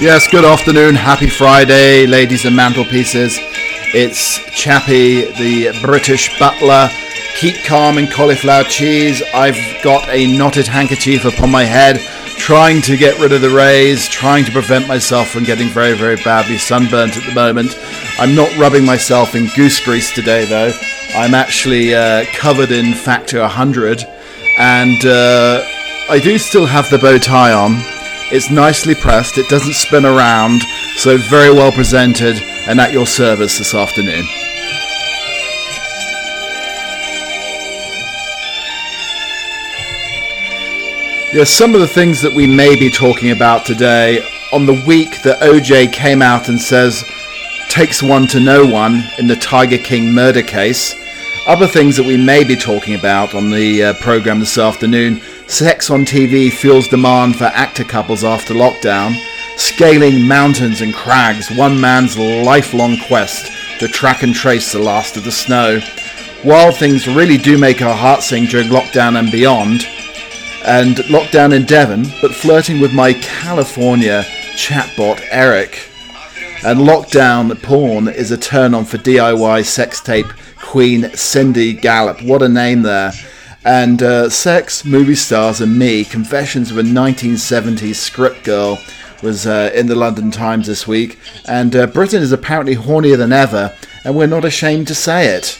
Yes, good afternoon, happy Friday, ladies and mantelpieces. It's Chappie, the British butler. Keep calm and cauliflower cheese. I've got a knotted handkerchief upon my head, trying to get rid of the rays, trying to prevent myself from getting very, very badly sunburnt at the moment. I'm not rubbing myself in goose grease today, though. I'm actually uh, covered in Factor 100, and uh, I do still have the bow tie on. It's nicely pressed, it doesn't spin around, so very well presented and at your service this afternoon. Yes, some of the things that we may be talking about today on the week that OJ came out and says takes one to know one in the Tiger King murder case. Other things that we may be talking about on the uh, program this afternoon Sex on TV fuels demand for actor couples after lockdown. Scaling mountains and crags, one man's lifelong quest to track and trace the last of the snow. While things really do make our hearts sing during lockdown and beyond, and lockdown in Devon, but flirting with my California chatbot Eric. And lockdown porn is a turn on for DIY sex tape queen Cindy Gallop. What a name there and uh, Sex, Movie Stars, and Me Confessions of a 1970s Script Girl was uh, in the London Times this week. And uh, Britain is apparently hornier than ever, and we're not ashamed to say it.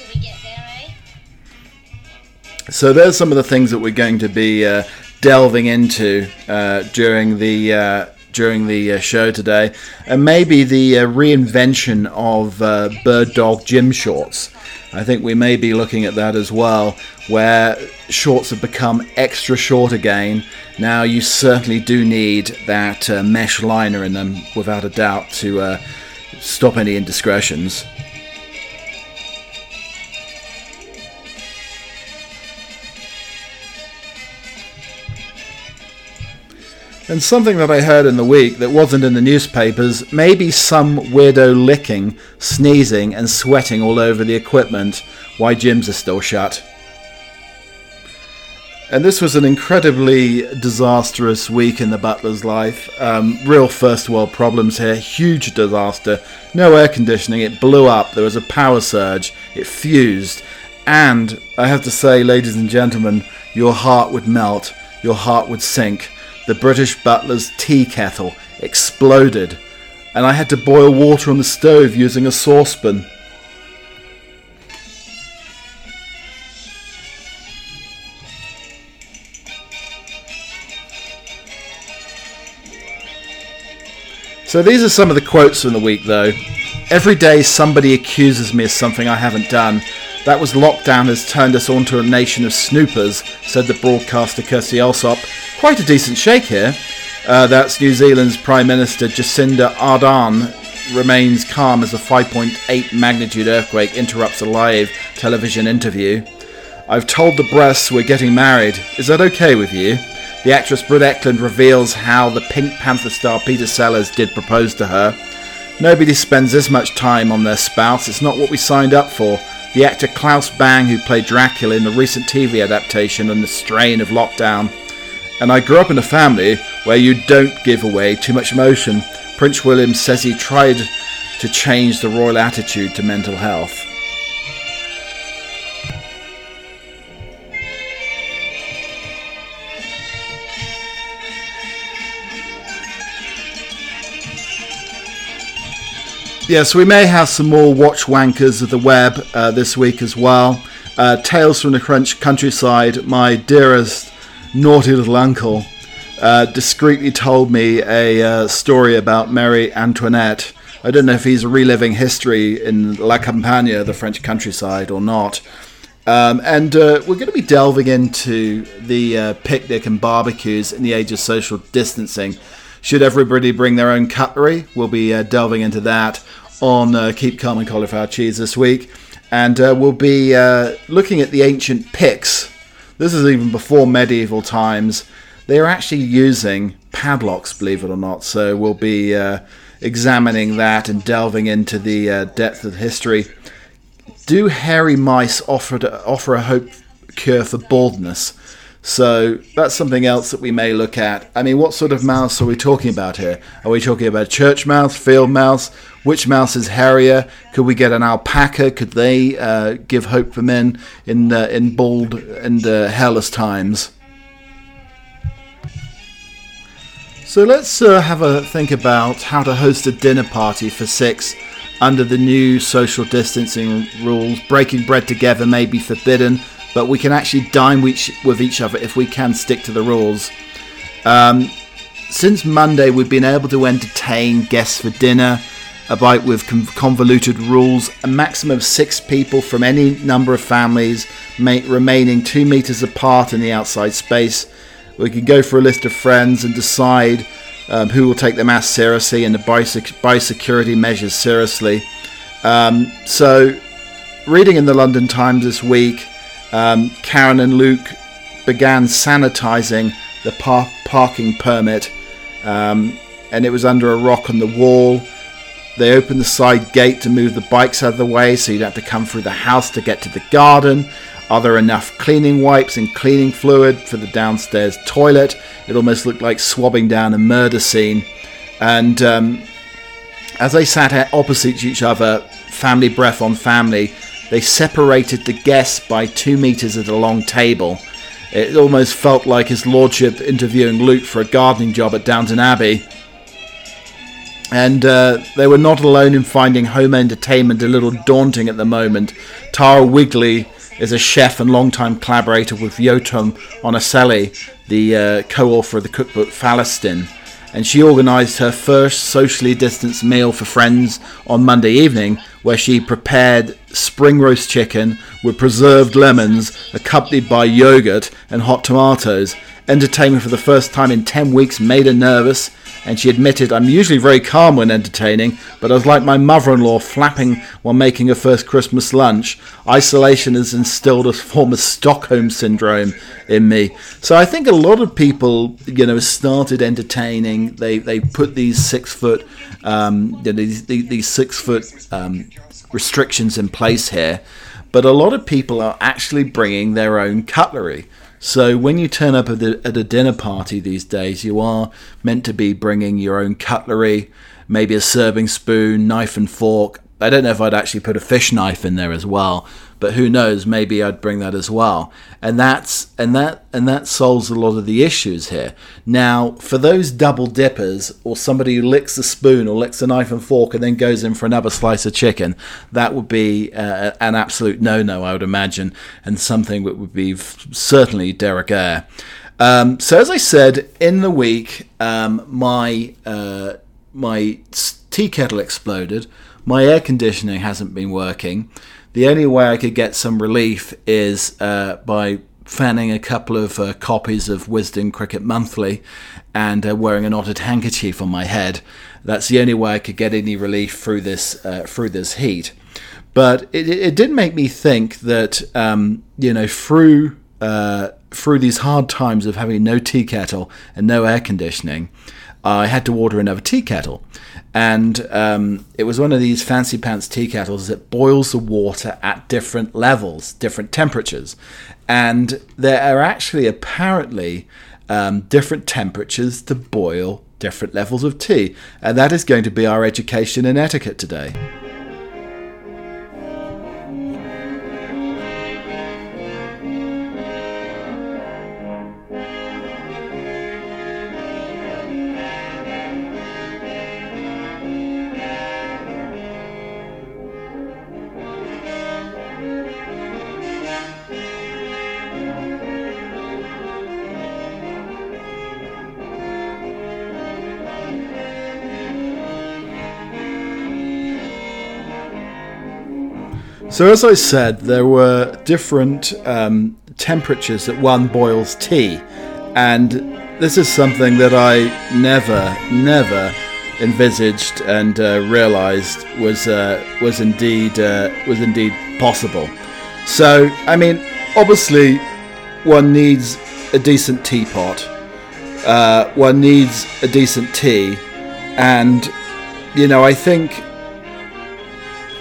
So, there's some of the things that we're going to be uh, delving into uh, during the uh, during the uh, show today, and maybe the uh, reinvention of uh, bird dog gym shorts. I think we may be looking at that as well, where shorts have become extra short again. Now, you certainly do need that uh, mesh liner in them, without a doubt, to uh, stop any indiscretions. And something that I heard in the week that wasn't in the newspapers maybe some weirdo licking, sneezing, and sweating all over the equipment why gyms are still shut. And this was an incredibly disastrous week in the butler's life. Um, real first world problems here. Huge disaster. No air conditioning. It blew up. There was a power surge. It fused. And I have to say, ladies and gentlemen, your heart would melt. Your heart would sink the British butler's tea kettle exploded, and I had to boil water on the stove using a saucepan. So these are some of the quotes from the week, though. Every day somebody accuses me of something I haven't done. That was lockdown has turned us onto a nation of snoopers, said the broadcaster Kirsty Allsopp. Quite a decent shake here. Uh, that's New Zealand's Prime Minister Jacinda Ardern remains calm as a 5.8 magnitude earthquake interrupts a live television interview. I've told the breasts we're getting married. Is that okay with you? The actress Britt Ekland reveals how the Pink Panther star Peter Sellers did propose to her. Nobody spends this much time on their spouse. It's not what we signed up for. The actor Claes Bang, who played Dracula in the recent TV adaptation on the strain of lockdown, and I grew up in a family where you don't give away too much emotion. Prince William says he tried to change the royal attitude to mental health. Yes, we may have some more watch wankers of the web uh, this week as well. Uh, Tales from the Crunch countryside, my dearest naughty little uncle uh, discreetly told me a uh, story about Marie Antoinette. I don't know if he's reliving history in La Campagne, the French countryside, or not. Um, and uh, we're going to be delving into the uh, picnic and barbecues in the age of social distancing. Should everybody bring their own cutlery? We'll be uh, delving into that on uh, Keep Calm and Cauliflower Cheese this week. And we'll be looking at the ancient Picts this is even before medieval times. They are actually using padlocks, believe it or not. So we'll be uh, examining that and delving into the uh, depth of history. Do hairy mice offer to, offer a hope cure for baldness? So that's something else that we may look at. I mean, what sort of mouse are we talking about here? Are we talking about church mouse, field mouse? Which mouse is hairier? Could we get an alpaca? Could they uh, give hope for men in uh, in bald and uh, hairless times? So let's uh, have a think about how to host a dinner party for six under the new social distancing rules. Breaking bread together may be forbidden, but we can actually dine with each other if we can stick to the rules. Um, since Monday, we've been able to entertain guests for dinner, about with convoluted rules, a maximum of six people from any number of families, remaining two meters apart in the outside space. We can go for a list of friends and decide um, who will take the mass seriously and the biosecurity measures seriously. Um, so, reading in the London Times this week, um, Karen and Luke began sanitizing the par- parking permit, um, and it was under a rock on the wall. They opened the side gate to move the bikes out of the way so you'd have to come through the house to get to the garden. Are there enough cleaning wipes and cleaning fluid for the downstairs toilet? It almost looked like swabbing down a murder scene. And um, as they sat opposite each other, family breath on family, they separated the guests by two meters at a long table. It almost felt like his lordship interviewing Luke for a gardening job at Downton Abbey. And uh, they were not alone in finding home entertainment a little daunting at the moment. Tara Wigley is a chef and long-time collaborator with Yotam Ottolenghi, the uh, co-author of the cookbook Falastin. And she organised her first socially distanced meal for friends on Monday evening, where she prepared spring roast chicken with preserved lemons, accompanied by yogurt and hot tomatoes. Entertainment for the first time in 10 weeks made her nervous, and she admitted, I'm usually very calm when entertaining, but I was like my mother in law flapping while making her first Christmas lunch. Isolation has instilled a form of Stockholm syndrome in me. So I think a lot of people, you know, started entertaining. They, they put these six foot, um, these, these six foot um, restrictions in place here. But a lot of people are actually bringing their own cutlery. So when you turn up at, at a dinner party these days, you are meant to be bringing your own cutlery, maybe a serving spoon, knife and fork. I don't know if I'd actually put a fish knife in there as well, but who knows? Maybe I'd bring that as well. And that's and that and that solves a lot of the issues here. Now, for those double dippers or somebody who licks a spoon or licks a knife and fork and then goes in for another slice of chicken, that would be uh, an absolute no-no, I would imagine, and something that would be certainly de rigueur. Um, so, as I said, in the week, um, my uh, my tea kettle exploded. My air conditioning hasn't been working the only way I could get some relief is uh, by fanning a couple of uh, copies of Wisden Cricket Monthly and uh, wearing a knotted handkerchief on my head. That's the only way I could get any relief through this uh, through this heat. But it, it did make me think that um, you know through uh, through these hard times of having no tea kettle and no air conditioning, I had to order another tea kettle and um, it was one of these fancy pants tea kettles that boils the water at different levels, different temperatures, and there are actually apparently um, different temperatures to boil different levels of tea, and that is going to be our education in etiquette today. So, as I said, there were different um, temperatures that one boils tea, and this is something that I never, never envisaged and uh, realized was uh, was indeed uh, was indeed possible. So, I mean, obviously, one needs a decent teapot. Uh, one needs a decent tea, and you know, I think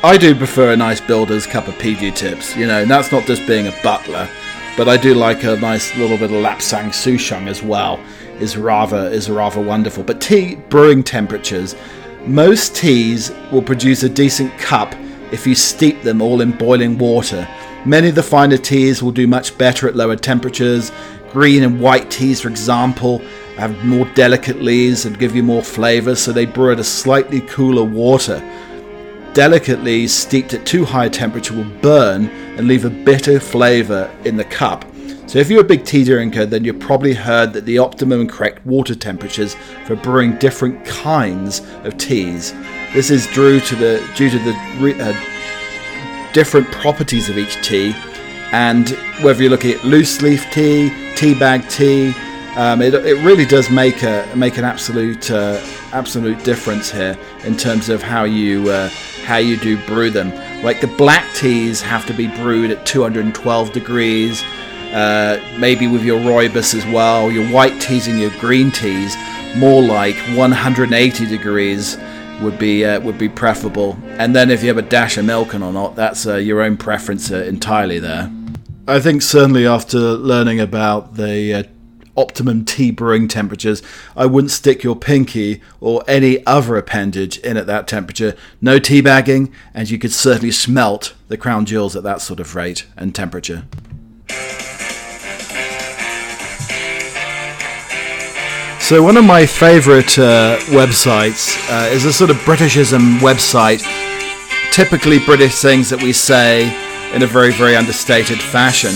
I do prefer a nice builder's cup of PG tips, you know, and that's not just being a butler, but I do like a nice little bit of lapsang souchong as well. Is rather is rather wonderful. But tea brewing temperatures, most teas will produce a decent cup if you steep them all in boiling water. Many of the finer teas will do much better at lower temperatures. Green and white teas, for example, have more delicate leaves and give you more flavour, so they brew at a slightly cooler water. Delicate leaves steeped at too high a temperature will burn and leave a bitter flavour in the cup. So if you're a big tea drinker, then you've probably heard that the optimum and correct water temperatures for brewing different kinds of teas. This is due to the due to the uh, different properties of each tea, and whether you're looking at loose leaf tea, tea bag tea, um, it, it really does make a make an absolute uh, absolute difference here in terms of how you uh, how you do brew them. Like the black teas have to be brewed at 212 degrees. Uh, maybe with your rooibos as well. Your white teas and your green teas, more like 180 degrees would be uh, would be preferable. And then if you have a dash of milk in or not, that's uh, your own preference uh, entirely there. I think certainly after learning about the uh, optimum tea brewing temperatures, I wouldn't stick your pinky or any other appendage in at that temperature. No tea bagging, and you could certainly smelt the crown jewels at that sort of rate and temperature. So one of my favourite uh, websites uh, is a sort of Britishism website. Typically British things that we say in a very, very understated fashion.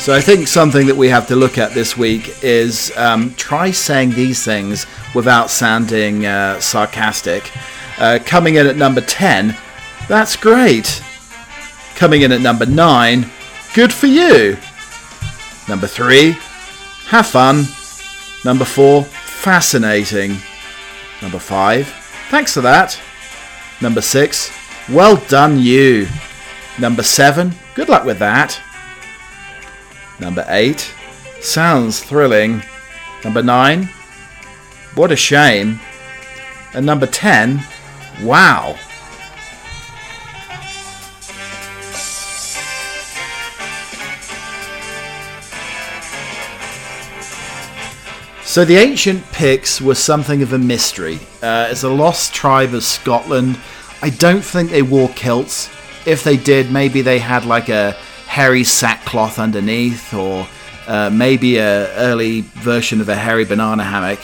So I think something that we have to look at this week is um, try saying these things without sounding uh, sarcastic. Uh, coming in at number 10, that's great. Coming in at number 9, good for you. Number 3, have fun. Number four, fascinating. Number five, thanks for that. Number six, well done you. Number seven, good luck with that. Number eight, sounds thrilling. Number nine, what a shame. And number ten, wow. So the ancient Picts were something of a mystery. Uh, it's a lost tribe of Scotland. I don't think they wore kilts. If they did, maybe they had like a hairy sackcloth underneath, or uh, maybe a early version of a hairy banana hammock.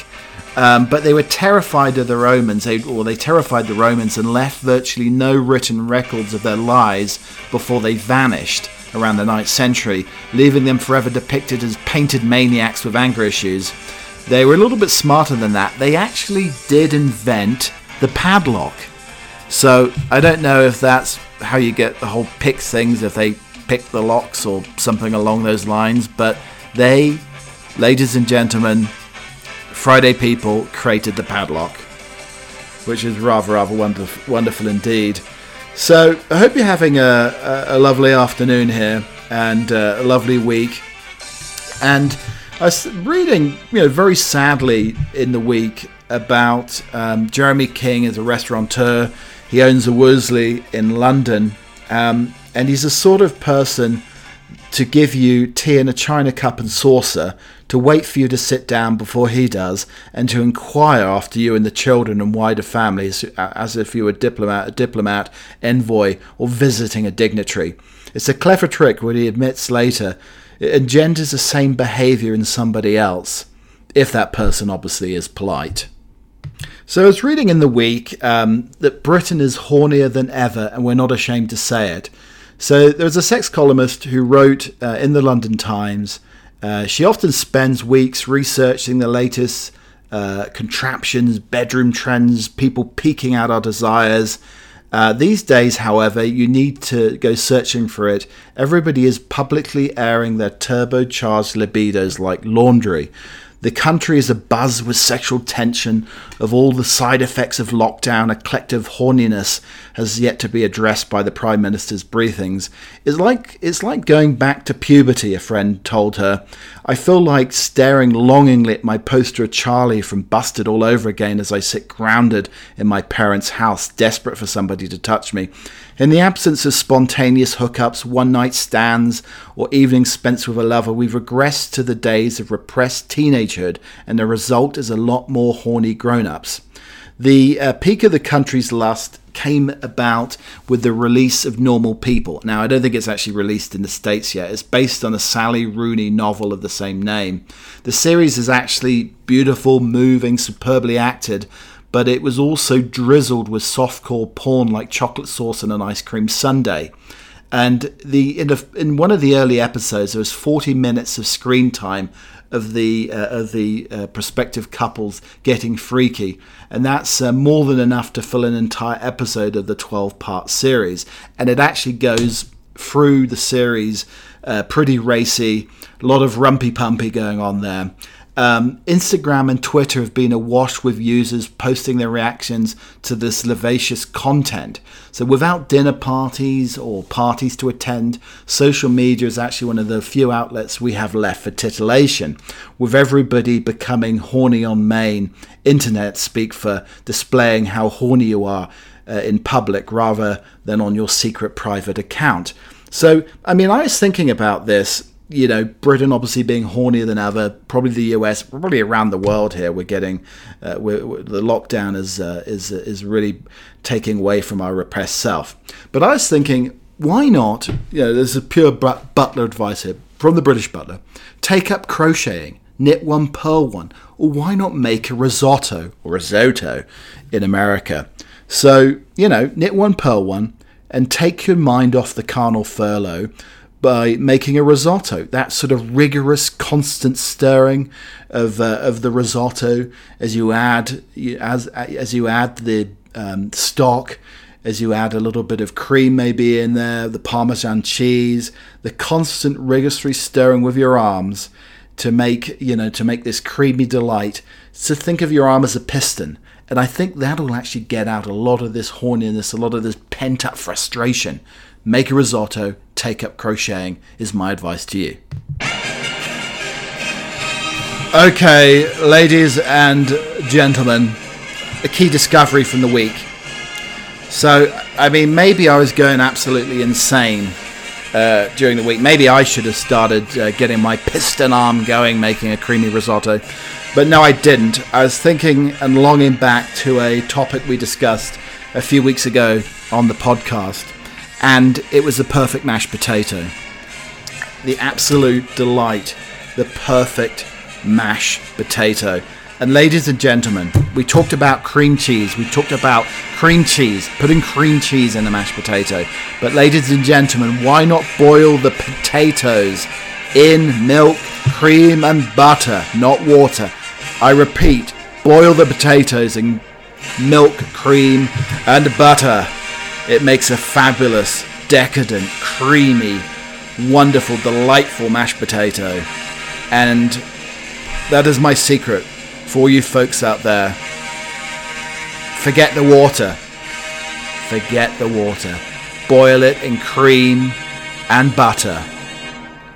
Um, but they were terrified of the Romans, they, or they terrified the Romans and left virtually no written records of their lives before they vanished around the 9th century, leaving them forever depicted as painted maniacs with anger issues. They were a little bit smarter than that. They actually did invent the padlock. So I don't know if that's how you get the whole pick things, if they pick the locks or something along those lines, but they, ladies and gentlemen, Friday people created the padlock, which is rather, rather wonderful, wonderful indeed. So I hope you're having a, a, lovely afternoon here and uh, a lovely week. And I was reading, you know, very sadly in the week about um, Jeremy King as a restaurateur. He owns a Wolseley in London, um, and he's a sort of person to give you tea in a china cup and saucer, to wait for you to sit down before he does, and to inquire after you and the children and wider families as if you were a diplomat, a diplomat, envoy, or visiting a dignitary. It's a clever trick, what he admits later, it engenders the same behavior in somebody else, if that person obviously is polite. So I was reading in the week um, that Britain is hornier than ever, and we're not ashamed to say it. So there was a sex columnist who wrote uh, in the London Times. Uh, she often spends weeks researching the latest uh, contraptions, bedroom trends, people peeking out our desires, uh, these days, however, you need to go searching for it. Everybody is publicly airing their turbocharged libidos like laundry. The country is abuzz with sexual tension. Of all the side effects of lockdown, a collective horniness has yet to be addressed by the Prime Minister's briefings. It's like it's like going back to puberty, a friend told her. I feel like staring longingly at my poster of Charlie from Busted all over again as I sit grounded in my parents' house, desperate for somebody to touch me. In the absence of spontaneous hookups, one night stands, or evenings spent with a lover, we've regressed to the days of repressed teenagehood, and the result is a lot more horny grown ups. The uh, peak of the country's lust came about with the release of Normal People. Now, I don't think it's actually released in the States yet. It's based on a Sally Rooney novel of the same name. The series is actually beautiful, moving, superbly acted, but it was also drizzled with softcore porn like chocolate sauce and an ice cream sundae. And the in, a, in one of the early episodes, there was 40 minutes of screen time of the uh, of the uh, prospective couples getting freaky, and that's uh, more than enough to fill an entire episode of the 12 part series. And it actually goes through the series uh, pretty racy, a lot of rumpy pumpy going on there. Um, Instagram and Twitter have been awash with users posting their reactions to this vivacious content. So, without dinner parties or parties to attend, social media is actually one of the few outlets we have left for titillation, with everybody becoming horny on main. Internet speak for displaying how horny you are uh, in public rather than on your secret private account. So, I mean, I was thinking about this you know, Britain obviously being hornier than ever, probably the US, probably around the world here, we're getting, uh, we're, we're, the lockdown is, uh, is, is really taking away from our repressed self. But I was thinking, why not, you know, there's a pure butler advice here from the British butler, take up crocheting, knit one, purl one, or why not make a risotto or risotto in America? So, you know, knit one, purl one, and take your mind off the carnal furlough by making a risotto. That sort of rigorous, constant stirring of uh, of the risotto as you add as as you add the um, stock, as you add a little bit of cream maybe in there, the Parmesan cheese, the constant rigorous stirring with your arms to make you know to make this creamy delight. So think of your arm as a piston. And I think that'll actually get out a lot of this horniness, a lot of this pent up frustration make a risotto, take up crocheting, is my advice to you. Okay, ladies and gentlemen, a key discovery from the week. So, I mean, maybe I was going absolutely insane uh, during the week. Maybe I should have started uh, getting my piston arm going, making a creamy risotto. But no, I didn't. I was thinking and longing back to a topic we discussed a few weeks ago on the podcast and it was the perfect mashed potato. The absolute delight, the perfect mashed potato. And ladies and gentlemen, we talked about cream cheese. We talked about cream cheese, putting cream cheese in the mashed potato. But ladies and gentlemen, why not boil the potatoes in milk, cream, and butter, not water? I repeat, boil the potatoes in milk, cream, and butter. It makes a fabulous, decadent, creamy, wonderful, delightful mashed potato. And that is my secret for you folks out there. Forget the water. Forget the water. Boil it in cream and butter.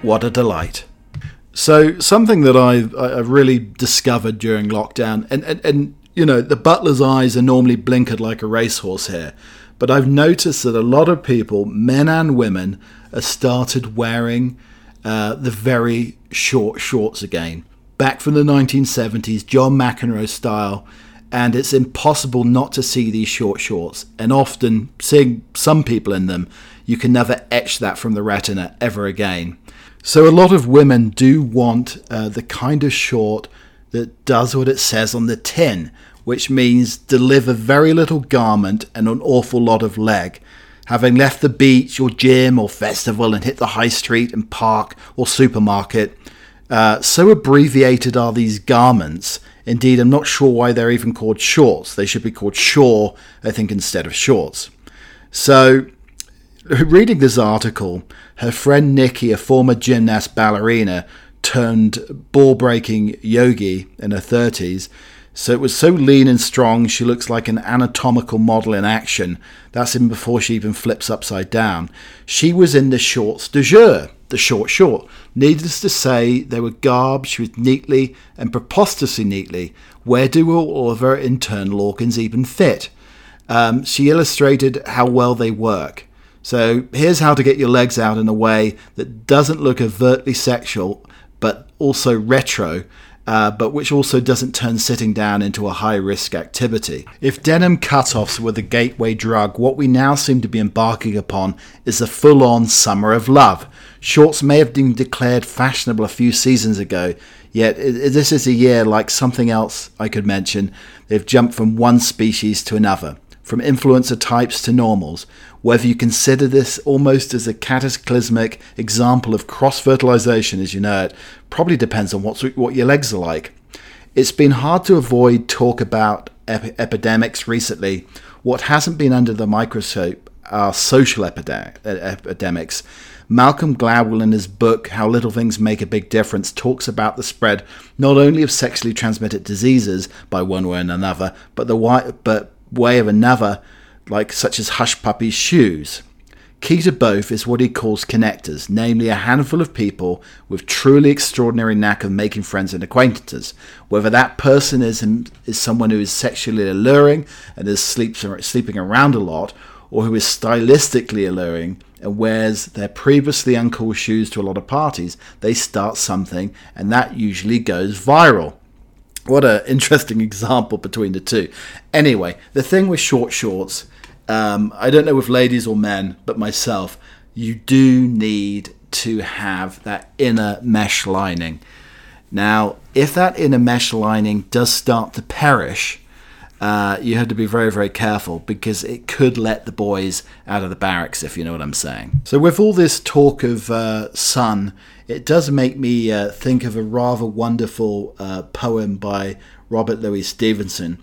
What a delight. So, something that I, I really discovered during lockdown, and, and, and you know, the butler's eyes are normally blinkered like a racehorse here. But I've noticed that a lot of people, men and women, have started wearing uh, the very short shorts again. Back from the 1970s, John McEnroe style, and it's impossible not to see these short shorts. And often, seeing some people in them, you can never etch that from the retina ever again. So, a lot of women do want uh, the kind of short that does what it says on the tin, which means deliver very little garment and an awful lot of leg. Having left the beach or gym or festival and hit the high street and park or supermarket, uh, so abbreviated are these garments. Indeed, I'm not sure why they're even called shorts. They should be called shore, I think, instead of shorts. So, reading this article, her friend Nikki, a former gymnast ballerina turned ball breaking yogi in her 30s, So it was so lean and strong, she looks like an anatomical model in action. That's even before she even flips upside down. She was in the shorts de jour, the short short. Needless to say, they were garbed with neatly and preposterously neatly. Where do all of her internal organs even fit? Um, she illustrated how well they work. So here's how to get your legs out in a way that doesn't look overtly sexual, but also retro uh, but which also doesn't turn sitting down into a high risk activity. If denim cutoffs were the gateway drug, what we now seem to be embarking upon is a full on summer of love. Shorts may have been declared fashionable a few seasons ago, yet this is a year like something else I could mention. They've jumped from one species to another from influencer types to normals, whether you consider this almost as a cataclysmic example of cross fertilization as you know it, probably depends on what, what your legs are like. It's been hard to avoid talk about ep- epidemics recently. What hasn't been under the microscope are social epidemics. Malcolm Gladwell, in his book How Little Things Make a Big Difference, talks about the spread not only of sexually transmitted diseases by one way or another, but the but way of another, like such as Hush Puppies shoes. Key to both is what he calls connectors, namely a handful of people with truly extraordinary knack of making friends and acquaintances. Whether that person is is someone who is sexually alluring and is sleeps, sleeping around a lot, or who is stylistically alluring and wears their previously uncool shoes to a lot of parties, they start something, and that usually goes viral. What an interesting example between the two. Anyway, the thing with short shorts, um, I don't know if ladies or men, but myself, you do need to have that inner mesh lining. Now, if that inner mesh lining does start to perish, uh, you have to be very, very careful because it could let the boys out of the barracks, if you know what I'm saying. So, with all this talk of uh, sun it does make me uh, think of a rather wonderful uh, poem by Robert Louis Stevenson.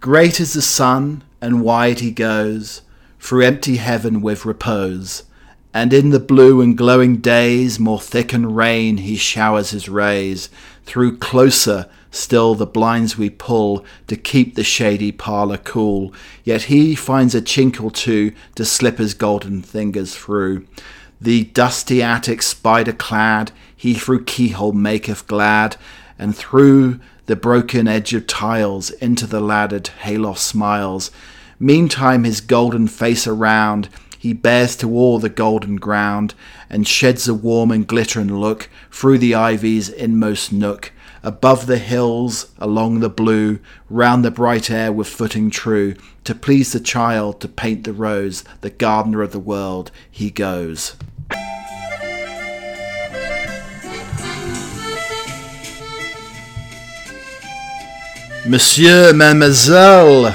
Great is the sun, and wide he goes through empty heaven with repose. And in the blue and glowing days, more thick and rain, he showers his rays. Through closer still the blinds we pull to keep the shady parlour cool. Yet he finds a chink or two to slip his golden fingers through. The dusty attic spider clad, he through keyhole maketh glad, and through the broken edge of tiles into the laddered hayloft smiles. Meantime his golden face around he bears to all the golden ground, and sheds a warm and glittering look through the ivy's inmost nook, above the hills, along the blue, round the bright air with footing true, to please the child, to paint the rose, the gardener of the world, he goes. Monsieur, Mademoiselle.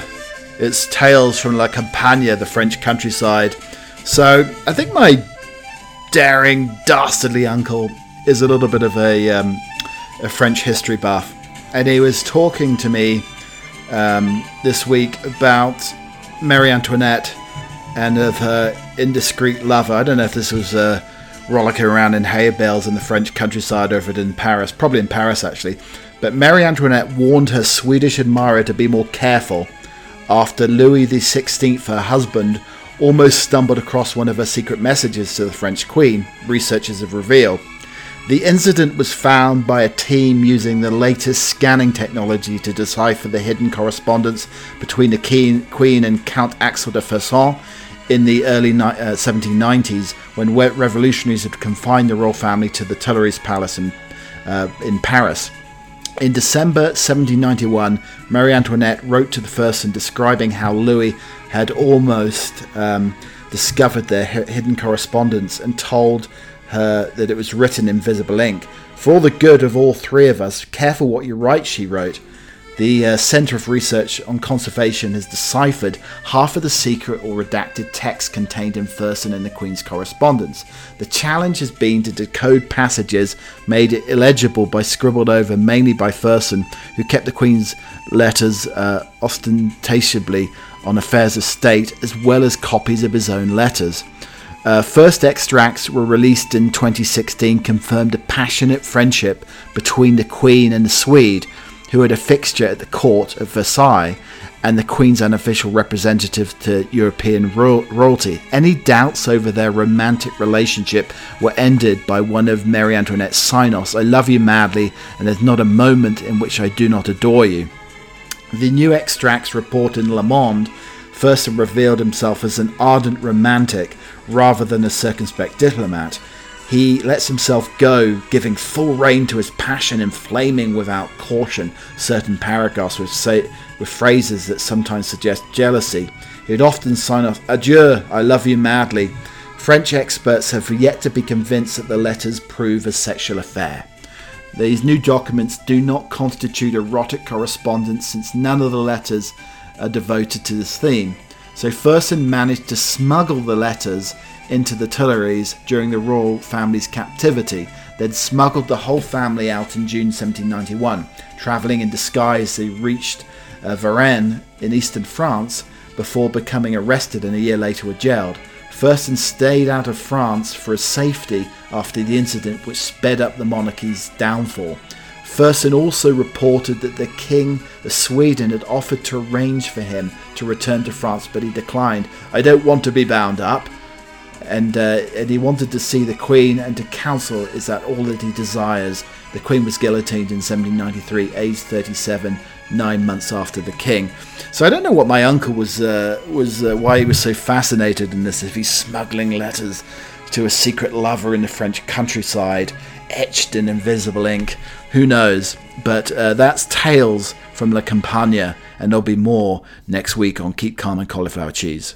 It's tales from La Campagne, the French countryside. So I think my daring, dastardly uncle is a little bit of a, um, a French history buff. And he was talking to me um, this week about Marie Antoinette and of her indiscreet lover. I don't know if this was uh, rollicking around in hay bales in the French countryside it in Paris, probably in Paris actually. But Marie Antoinette warned her Swedish admirer to be more careful after Louis XVI, her husband, almost stumbled across one of her secret messages to the French Queen, researchers have revealed. The incident was found by a team using the latest scanning technology to decipher the hidden correspondence between the Queen and Count Axel de Fersen in the early uh, 1790s when revolutionaries had confined the royal family to the Tuileries Palace in, uh, in Paris. In December 1791, Marie Antoinette wrote to the Fersen describing how Louis had almost um, discovered their hidden correspondence and told her that it was written in visible ink. For the good of all three of us, careful what you write, she wrote. The uh, Centre of Research on Conservation has deciphered half of the secret or redacted text contained in Fersen and the Queen's correspondence. The challenge has been to decode passages made illegible by scribbled over mainly by Fersen, who kept the Queen's letters uh, ostentatiously on affairs of state, as well as copies of his own letters. Uh, first extracts were released in 2016, confirmed a passionate friendship between the Queen and the Swede who had a fixture at the court of Versailles and the Queen's unofficial representative to European ro- royalty. Any doubts over their romantic relationship were ended by one of Marie Antoinette's sign offs I love you madly, and there's not a moment in which I do not adore you. The new extracts report in Le Monde first revealed himself as an ardent romantic rather than a circumspect diplomat. He lets himself go, giving full rein to his passion, inflaming without caution certain paragraphs with, say, with phrases that sometimes suggest jealousy. He would often sign off, Adieu, I love you madly. French experts have yet to be convinced that the letters prove a sexual affair. These new documents do not constitute erotic correspondence since none of the letters are devoted to this theme. So Fersen managed to smuggle the letters into the Tuileries during the royal family's captivity. They'd smuggled the whole family out in June 1791. Travelling in disguise, they reached uh, Varennes in eastern France before becoming arrested and a year later were jailed. Fersen stayed out of France for his safety after the incident which sped up the monarchy's downfall. Fersen also reported that the King of Sweden had offered to arrange for him to return to France, but he declined. I don't want to be bound up. And, uh, and he wanted to see the Queen and to counsel is that all that he desires. The Queen was guillotined in 1793, aged 37, nine months after the King. So I don't know what my uncle was uh, was uh, why he was so fascinated in this. If he's smuggling letters to a secret lover in the French countryside, etched in invisible ink, who knows? But uh, that's tales from La Campagne, and there'll be more next week on Keep Calm and Cauliflower Cheese.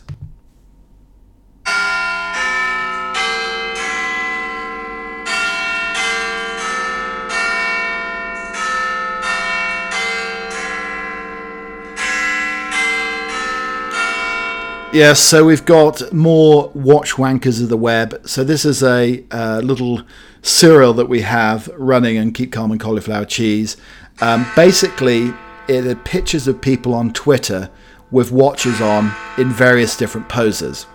Yes, so we've got more watch wankers of the web. So this is a uh, little serial that we have running and keep calm and cauliflower cheese. Um, basically, it are pictures of people on Twitter with watches on in various different poses.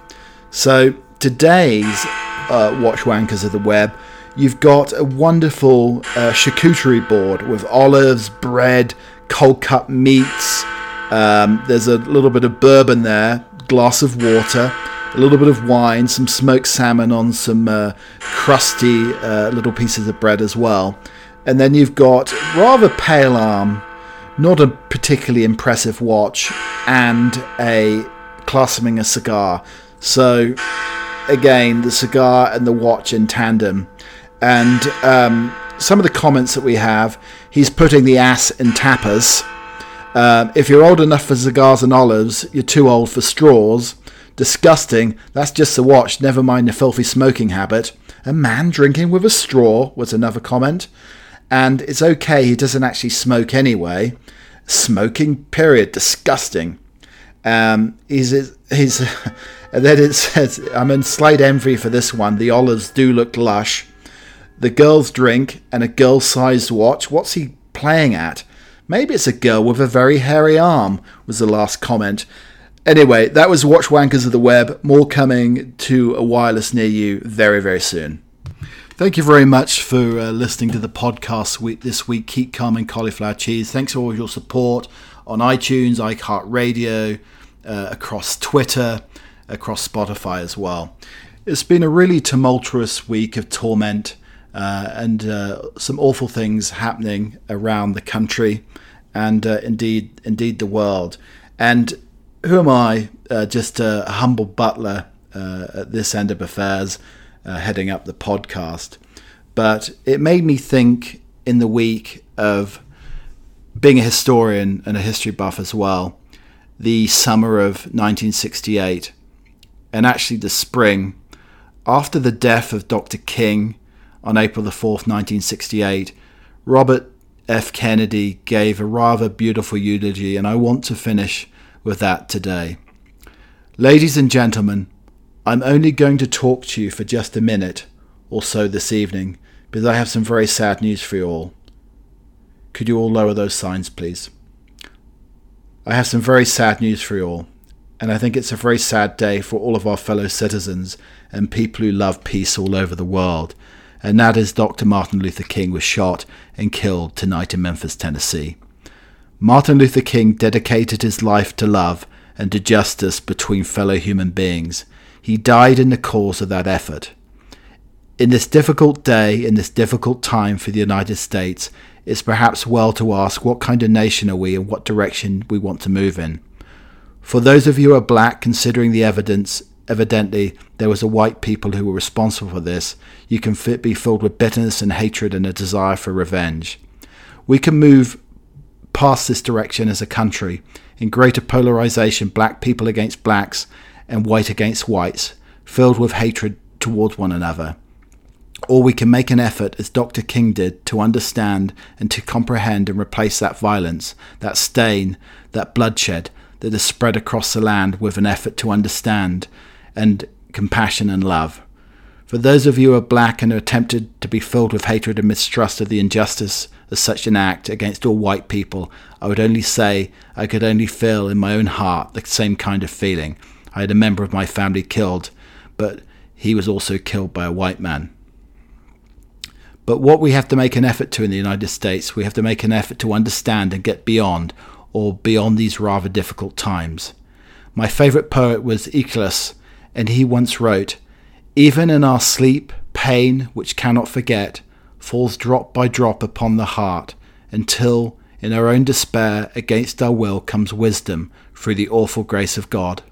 So today's uh, watch wankers of the web, you've got a wonderful uh, charcuterie board with olives, bread, cold cut meats. Um, there's a little bit of bourbon there, glass of water, a little bit of wine, some smoked salmon on some uh, crusty uh, little pieces of bread as well. And then you've got rather pale arm, not a particularly impressive watch, and a clasping a cigar. So again, the cigar and the watch in tandem. And um, some of the comments that we have, he's putting the ass in tapas. Um, if you're old enough for cigars and olives, you're too old for straws. Disgusting. That's just the watch, never mind the filthy smoking habit. A man drinking with a straw was another comment. And it's okay, he doesn't actually smoke anyway. Smoking, period. Disgusting. Um, he's, he's, and then it says, I'm in slight envy for this one. The olives do look lush. The girl's drink and a girl sized watch. What's he playing at? Maybe it's a girl with a very hairy arm, was the last comment. Anyway, that was Watch Wankers of the Web. More coming to a wireless near you very, very soon. Thank you very much for uh, listening to the podcast week this week. Keep calm and cauliflower cheese. Thanks for all your support on iTunes, iHeartRadio, uh, across Twitter, across Spotify as well. It's been a really tumultuous week of torment uh, and uh, some awful things happening around the country and uh, indeed indeed the world. And who am I? Uh, just a humble butler uh, at this end of affairs, uh, heading up the podcast. But it made me think in the week of being a historian and a history buff as well, the summer of 1968, and actually the spring after the death of Dr. King on April the 4th, 1968, Robert F. Kennedy gave a rather beautiful eulogy, and I want to finish with that today. Ladies and gentlemen, I'm only going to talk to you for just a minute or so this evening because I have some very sad news for you all. Could you all lower those signs, please? I have some very sad news for you all, and I think it's a very sad day for all of our fellow citizens and people who love peace all over the world and that is Dr. Martin Luther King was shot and killed tonight in Memphis, Tennessee. Martin Luther King dedicated his life to love and to justice between fellow human beings. He died in the cause of that effort. In this difficult day, in this difficult time for the United States, it's perhaps well to ask what kind of nation are we and what direction we want to move in. For those of you who are black, considering the evidence, evidently there was a white people who were responsible for this, you can fit, be filled with bitterness and hatred and a desire for revenge. We can move past this direction as a country in greater polarization, black people against blacks and white against whites, filled with hatred towards one another. Or we can make an effort, as Dr. King did, to understand and to comprehend and replace that violence, that stain, that bloodshed that has spread across the land with an effort to understand and compassion and love. For those of you who are black and are tempted to be filled with hatred and mistrust of the injustice of such an act against all white people, I would only say I could only feel in my own heart the same kind of feeling. I had a member of my family killed, but he was also killed by a white man. But what we have to make an effort to in the United States, we have to make an effort to understand and get beyond, or beyond these rather difficult times. My favourite poet was Aeschylus, and he once wrote, Even in our sleep, pain, which cannot forget, falls drop by drop upon the heart, until, in our own despair, against our will, comes wisdom through the awful grace of God.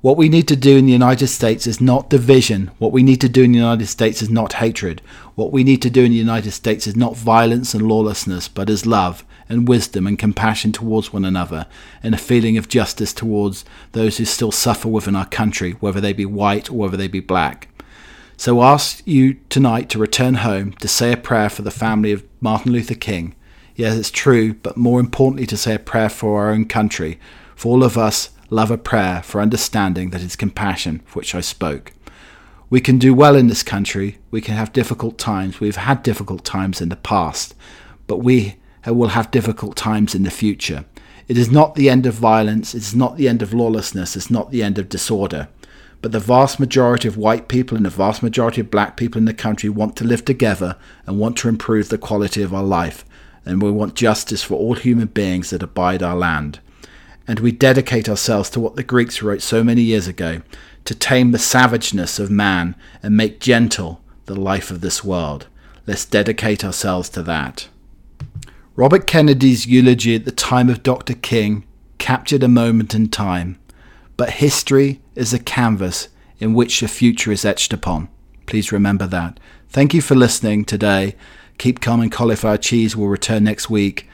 What we need to do in the United States is not division. What we need to do in the United States is not hatred. What we need to do in the United States is not violence and lawlessness, but is love and wisdom and compassion towards one another and a feeling of justice towards those who still suffer within our country, whether they be white or whether they be black. So I ask you tonight to return home to say a prayer for the family of Martin Luther King. Yes, it's true, but more importantly, to say a prayer for our own country, for all of us love a prayer for understanding that is compassion for which I spoke. We can do well in this country. We can have difficult times. We've had difficult times in the past, but we Uh, will have difficult times in the future. It is not the end of violence. It's not the end of lawlessness. It's not the end of disorder. But the vast majority of white people and the vast majority of black people in the country want to live together and want to improve the quality of our life. And we want justice for all human beings that abide our land and we dedicate ourselves to what the Greeks wrote so many years ago to tame the savageness of man and make gentle the life of this world. Let's dedicate ourselves to that. Robert Kennedy's eulogy at the time of Dr. King captured a moment in time, but history is a canvas in which the future is etched upon. Please remember that. Thank you for listening today. Keep calm and cauliflower cheese will return next week.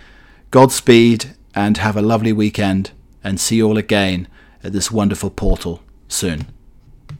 Godspeed and have a lovely weekend and see you all again at this wonderful portal soon.